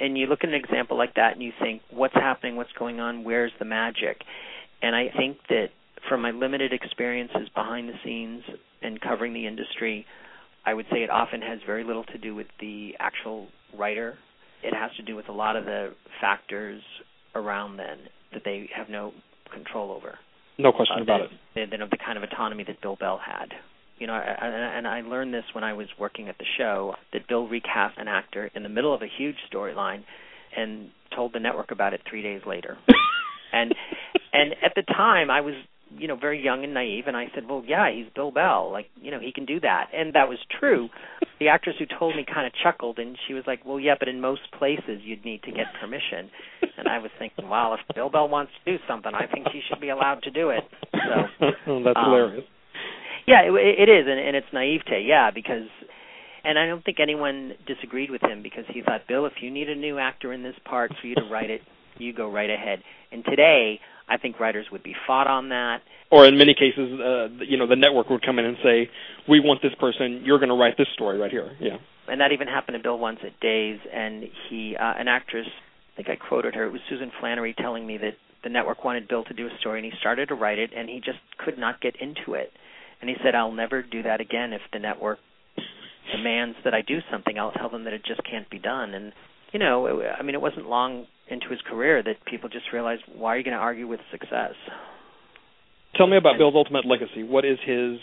And you look at an example like that, and you think, what's happening? What's going on? Where's the magic? And I think that from my limited experiences behind the scenes and covering the industry, I would say it often has very little to do with the actual writer. It has to do with a lot of the factors around then that they have no control over. No question uh, about it. They, they know the kind of autonomy that Bill Bell had. You know, I, and I learned this when I was working at the show that Bill recast an actor in the middle of a huge storyline and told the network about it three days later. and and at the time, I was you know very young and naive and i said well yeah he's bill bell. Like you know he can do that. And that was true. The actress who told me kind of chuckled and she was like well yeah but in most places you'd need to get permission. And i was thinking well if bill bell wants to do something i think he should be allowed to do it. So that's um, hilarious. yeah it, it is and, and it's naivete yeah because and i don't think anyone disagreed with him because he thought bill if you need a new actor in this part for you to write it you go right ahead. And today I think writers would be fought on that. Or in many cases, uh, you know, the network would come in and say, "We want this person. You're going to write this story right here." Yeah. And that even happened to Bill once at Days, and he, uh, an actress, I think I quoted her. It was Susan Flannery telling me that the network wanted Bill to do a story, and he started to write it, and he just could not get into it. And he said, "I'll never do that again if the network demands that I do something. I'll tell them that it just can't be done." And you know, I mean, it wasn't long into his career that people just realized, why are you going to argue with success? Tell me about Bill's ultimate legacy. What is his?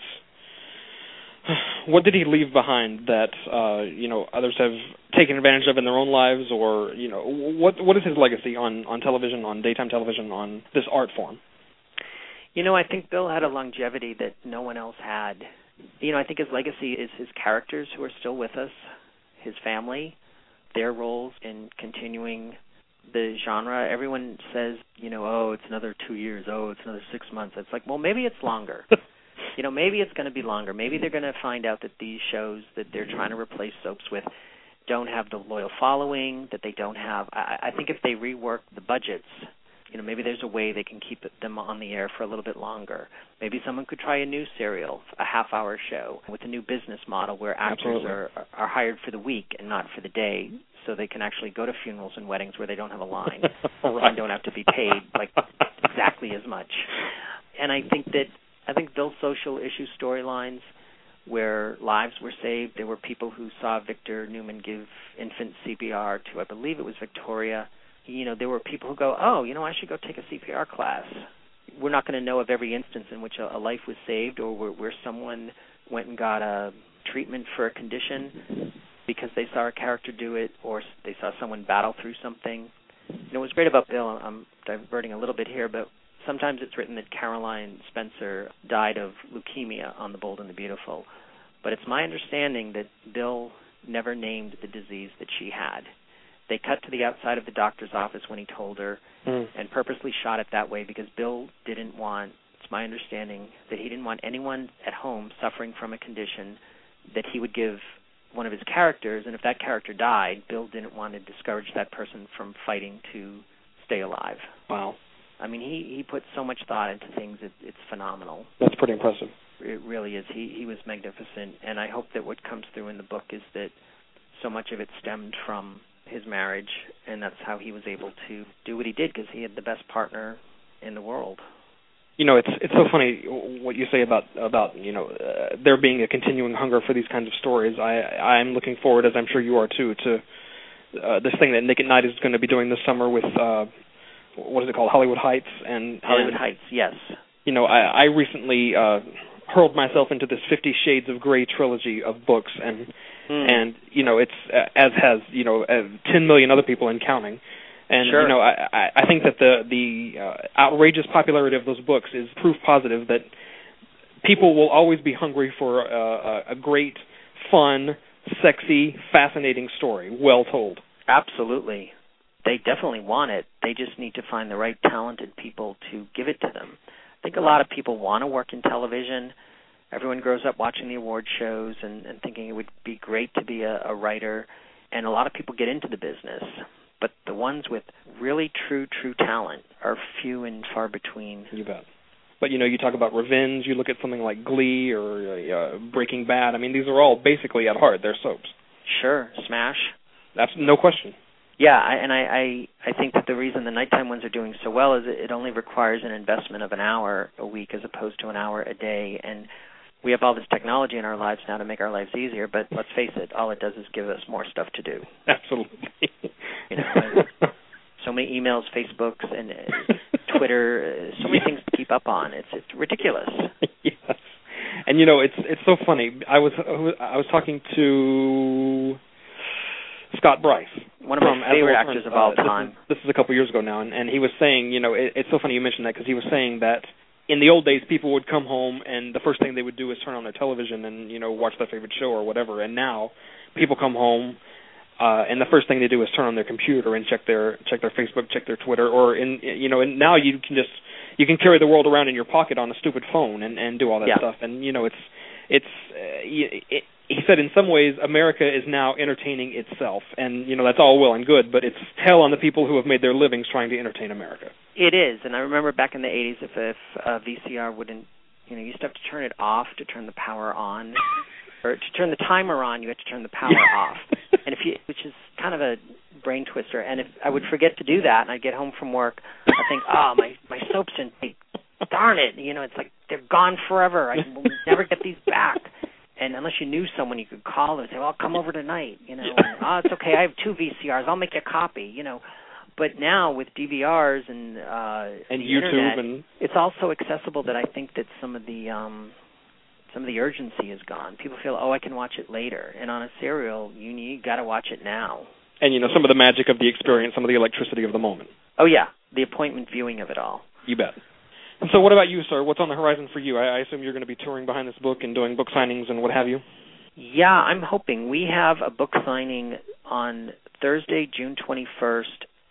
What did he leave behind that uh, you know others have taken advantage of in their own lives, or you know what what is his legacy on on television, on daytime television, on this art form? You know, I think Bill had a longevity that no one else had. You know, I think his legacy is his characters who are still with us, his family, their roles in continuing the genre. Everyone says, you know, oh, it's another two years. Oh, it's another six months. It's like, well, maybe it's longer. you know, maybe it's going to be longer. Maybe they're going to find out that these shows that they're trying to replace soaps with don't have the loyal following. That they don't have. I, I think if they rework the budgets, you know, maybe there's a way they can keep them on the air for a little bit longer. Maybe someone could try a new serial, a half-hour show with a new business model where actors are are hired for the week and not for the day, so they can actually go to funerals and weddings where they don't have a line right. and don't have to be paid like exactly as much. And I think that I think those social issue storylines where lives were saved. There were people who saw Victor Newman give infant CPR to, I believe it was Victoria. You know, there were people who go, "Oh, you know, I should go take a CPR class." We're not going to know of every instance in which a, a life was saved, or where, where someone went and got a treatment for a condition because they saw a character do it or they saw someone battle through something. You know, what's great about Bill, I'm diverting a little bit here, but sometimes it's written that Caroline Spencer died of leukemia on The Bold and the Beautiful. But it's my understanding that Bill never named the disease that she had. They cut to the outside of the doctor's office when he told her mm. and purposely shot it that way because Bill didn't want, it's my understanding, that he didn't want anyone at home suffering from a condition that he would give one of his characters, and if that character died, Bill didn't want to discourage that person from fighting to stay alive. Wow. I mean, he he put so much thought into things. It, it's phenomenal. That's pretty impressive. It really is. He he was magnificent, and I hope that what comes through in the book is that so much of it stemmed from his marriage, and that's how he was able to do what he did because he had the best partner in the world. You know it's it's so funny what you say about about you know uh, there being a continuing hunger for these kinds of stories. I i'm looking forward as i'm sure you are too to uh, this thing that Nick at Nite is going to be doing this summer with uh what is it called? Hollywood heights and hollywood and, heights yes. You know i i recently uh hurled myself into this 50 shades of gray trilogy of books and mm. and you know it's uh, as has you know uh, 10 million other people and counting and sure. you know, I I think that the the uh, outrageous popularity of those books is proof positive that people will always be hungry for uh, a great, fun, sexy, fascinating story, well told. Absolutely. They definitely want it. They just need to find the right talented people to give it to them. I think a lot of people want to work in television. Everyone grows up watching the award shows and, and thinking it would be great to be a, a writer. And a lot of people get into the business but the ones with really true true talent are few and far between. You bet. But you know, you talk about revenge. You look at something like Glee or uh, Breaking Bad. I mean, these are all basically at heart they're soaps. Sure, Smash. That's no question. Yeah, I, and I, I I think that the reason the nighttime ones are doing so well is it, it only requires an investment of an hour a week as opposed to an hour a day, and we have all this technology in our lives now to make our lives easier. But let's face it, all it does is give us more stuff to do. Absolutely. You know, so many emails, Facebooks, and uh, Twitter, uh, so many things to keep up on. It's it's ridiculous. yes. And you know, it's it's so funny. I was I was talking to Scott Bryce, one of my favorite actors of all uh, time. This is, this is a couple years ago now, and, and he was saying, you know, it, it's so funny you mentioned that because he was saying that in the old days people would come home and the first thing they would do is turn on their television and you know watch their favorite show or whatever, and now people come home. Uh, and the first thing they do is turn on their computer and check their check their Facebook, check their Twitter, or in you know, and now you can just you can carry the world around in your pocket on a stupid phone and and do all that Yeah. stuff. And you know, it's it's uh, it, he said in some ways America is now entertaining itself, and you know that's all well and good, but it's hell on the people who have made their livings trying to entertain America. It is, and I remember back in the '80s, if if uh, VCR wouldn't, you know, you used to have to turn it off to turn the power on, or to turn the timer on, you had to turn the power off. And if you, which is kind of a brain twister. And if I would forget to do that, and I'd get home from work, I think, oh, my my soaps in date. Darn it! You know, it's like they're gone forever. I will never get these back. And unless you knew someone, you could call them and say, "Well, come over tonight." You know, and, oh, it's okay. I have two VCRs. I'll make you a copy. You know, but now with DVRs and uh And YouTube internet, and- it's all so accessible that I think that some of the um some of the urgency is gone. People feel, "Oh, I can watch it later." And on a serial, you need got to watch it now. And you know some of the magic of the experience, some of the electricity of the moment. Oh yeah, the appointment viewing of it all. You bet. And so, what about you, sir? What's on the horizon for you? I, I assume you're going to be touring behind this book and doing book signings and what have you. Yeah, I'm hoping we have a book signing on Thursday, June 21st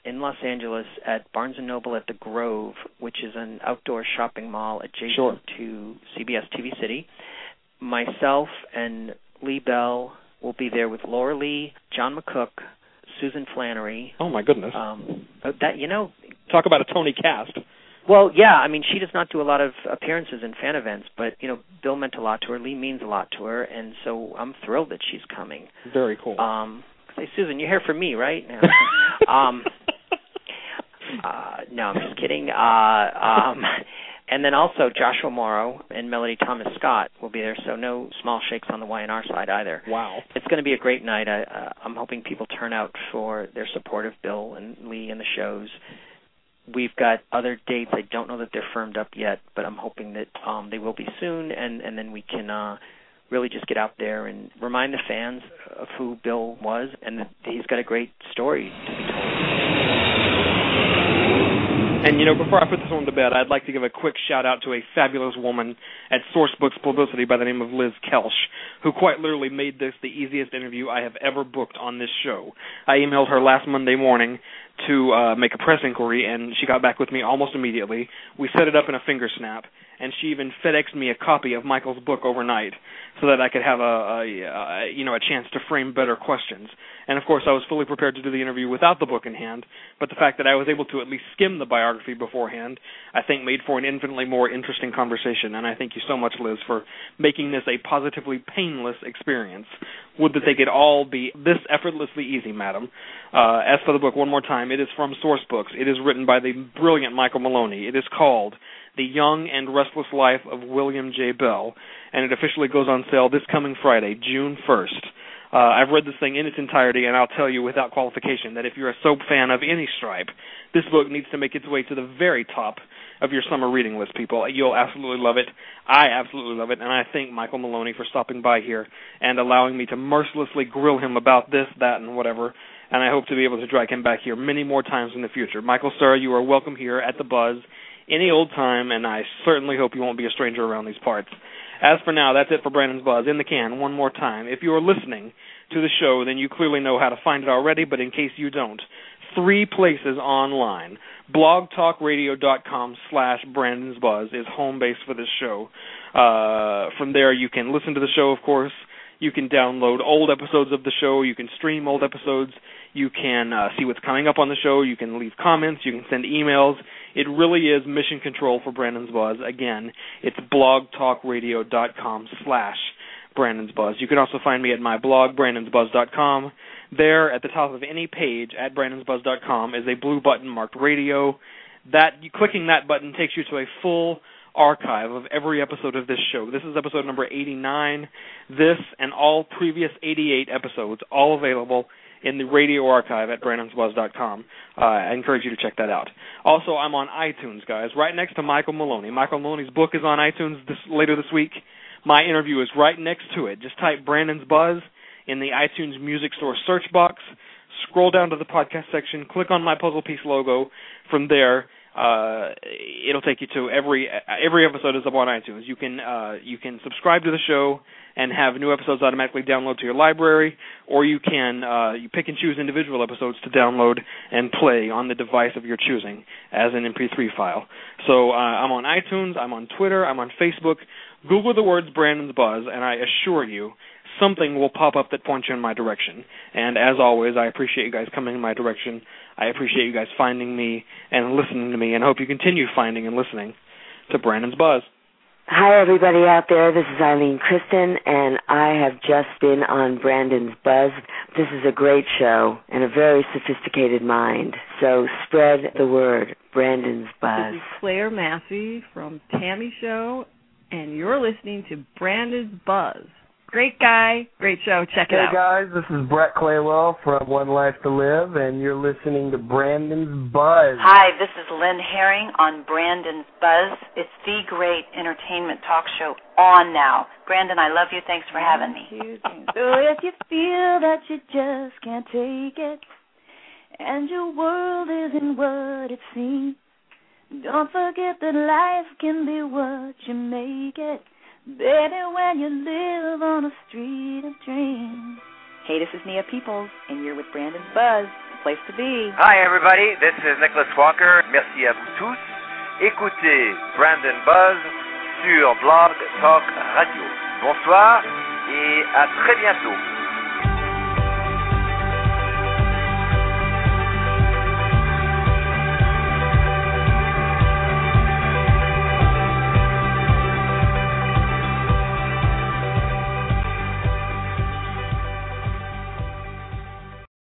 in Los Angeles at Barnes and Noble at the Grove, which is an outdoor shopping mall adjacent Sure. to CBS TV City. Myself and Lee Bell will be there with Lauralee, John McCook, Susan Flannery. Oh my goodness! Um, that you know, Talk about a Tony cast. well, yeah, I mean, she does not do a lot of appearances in fan events, but you know, Bill meant a lot to her. Lee means a lot to her, and so I'm thrilled that she's coming. Very cool. Um, say, Susan, you're here for me, right? No. um, uh, no, I'm just kidding. Uh, um, and then also Joshua Morrow and Melody Thomas Scott will be there, so no small shakes on the Y&R side either. Wow. It's going to be a great night. I, uh, I'm hoping people turn out for their support of Bill and Lee and the shows. We've got other dates. I don't know that they're firmed up yet, but I'm hoping that um, they will be soon, and and then we can uh, really just get out there and remind the fans of who Bill was, and that he's got a great story to be told. And you know, before I put this one to bed, I'd like to give a quick shout out to a fabulous woman at Sourcebooks Publicity by the name of Liz Kelsch, who quite literally made this the easiest interview I have ever booked on this show. I emailed her last Monday morning to uh, make a press inquiry, and she got back with me almost immediately. We set it up in a finger snap, and she even FedExed me a copy of Michael's book overnight so that I could have a, a, a you know a chance to frame better questions. And of course, I was fully prepared to do the interview without the book in hand, but the fact that I was able to at least skim the biography beforehand, I think made for an infinitely more interesting conversation. And I thank you so much, Liz, for making this a positively painless experience. Would that they could all be this effortlessly easy, madam. Uh, as for the book, one more time, it is from Sourcebooks. It is written by the brilliant Michael Maloney. It is called The Young and Restless Life of William J. Bell, and it officially goes on sale this coming Friday, June 1st. Uh, I've read this thing in its entirety, and I'll tell you without qualification that if you're a soap fan of any stripe, this book needs to make its way to the very top of your summer reading list, people. You'll absolutely love it. I absolutely love it, and I thank Michael Maloney for stopping by here and allowing me to mercilessly grill him about this, that, and whatever. And I hope to be able to drag him back here many more times in the future. Michael, sir, you are welcome here at the Buzz any old time, and I certainly hope you won't be a stranger around these parts. As for now, that's it for Brandon's Buzz in the can. One more time. If you are listening to the show, then you clearly know how to find it already, but in case you don't, three places online. blogtalkradio.com slash Brandon's Buzz is home base for this show. Uh, from there, you can listen to the show, of course. You can download old episodes of the show. You can stream old episodes. You can uh, see what's coming up on the show. You can leave comments. You can send emails. It really is mission control for Brandon's Buzz. Again, it's blogtalkradio.com slash Brandon's Buzz. You can also find me at my blog, brandonsbuzz.com. There, at the top of any page at brandonsbuzz.com, is a blue button marked radio. That clicking that button takes you to a full archive of every episode of this show. This is episode number 89. This and all previous 88 episodes, all available in the radio archive at brandonsbuzz.com. Uh, I encourage you to check that out. Also, I'm on iTunes, guys, right next to Michael Maloney. Michael Maloney's book is on iTunes this, later this week. My interview is right next to it. Just type Brandon's Buzz in the iTunes Music Store search box. Scroll down to the podcast section, click on my puzzle piece logo. From there, uh, it'll take you to every every episode is up on iTunes. You can uh, you can subscribe to the show and have new episodes automatically download to your library, or you can uh, you pick and choose individual episodes to download and play on the device of your choosing as an MP3 file. So uh, I'm on iTunes, I'm on Twitter, I'm on Facebook. Google the words Brandon's Buzz, and I assure you something will pop up that points you in my direction. And as always, I appreciate you guys coming in my direction. I appreciate you guys finding me and listening to me, and hope you continue finding and listening to Brandon's Buzz. Hi, everybody out there. This is Ilene Kristen, and I have just been on Brandon's Buzz. This is a great show and a very sophisticated mind. So spread the word. Brandon's Buzz. This is Claire Massey from Tammy Show, and you're listening to Brandon's Buzz. Great guy, great show. Check it hey out. Hey guys, this is Brett Claywell from One Life to Live, and you're listening to Brandon's Buzz. Hi, this is Lynn Herring on Brandon's Buzz. It's the great entertainment talk show on now. Brandon, I love you. Thanks for having me. so if you feel that you just can't take it, and your world isn't what it seems, don't forget that life can be what you make it. Baby, when you live on a street of dreams. Hey, this is Nia Peeples, and you're with Brandon Buzz, the place to be. Hi, everybody. This is Nicholas Walker. Merci à vous tous. Écoutez Brandon Buzz sur Blog Talk Radio. Bonsoir et à très bientôt.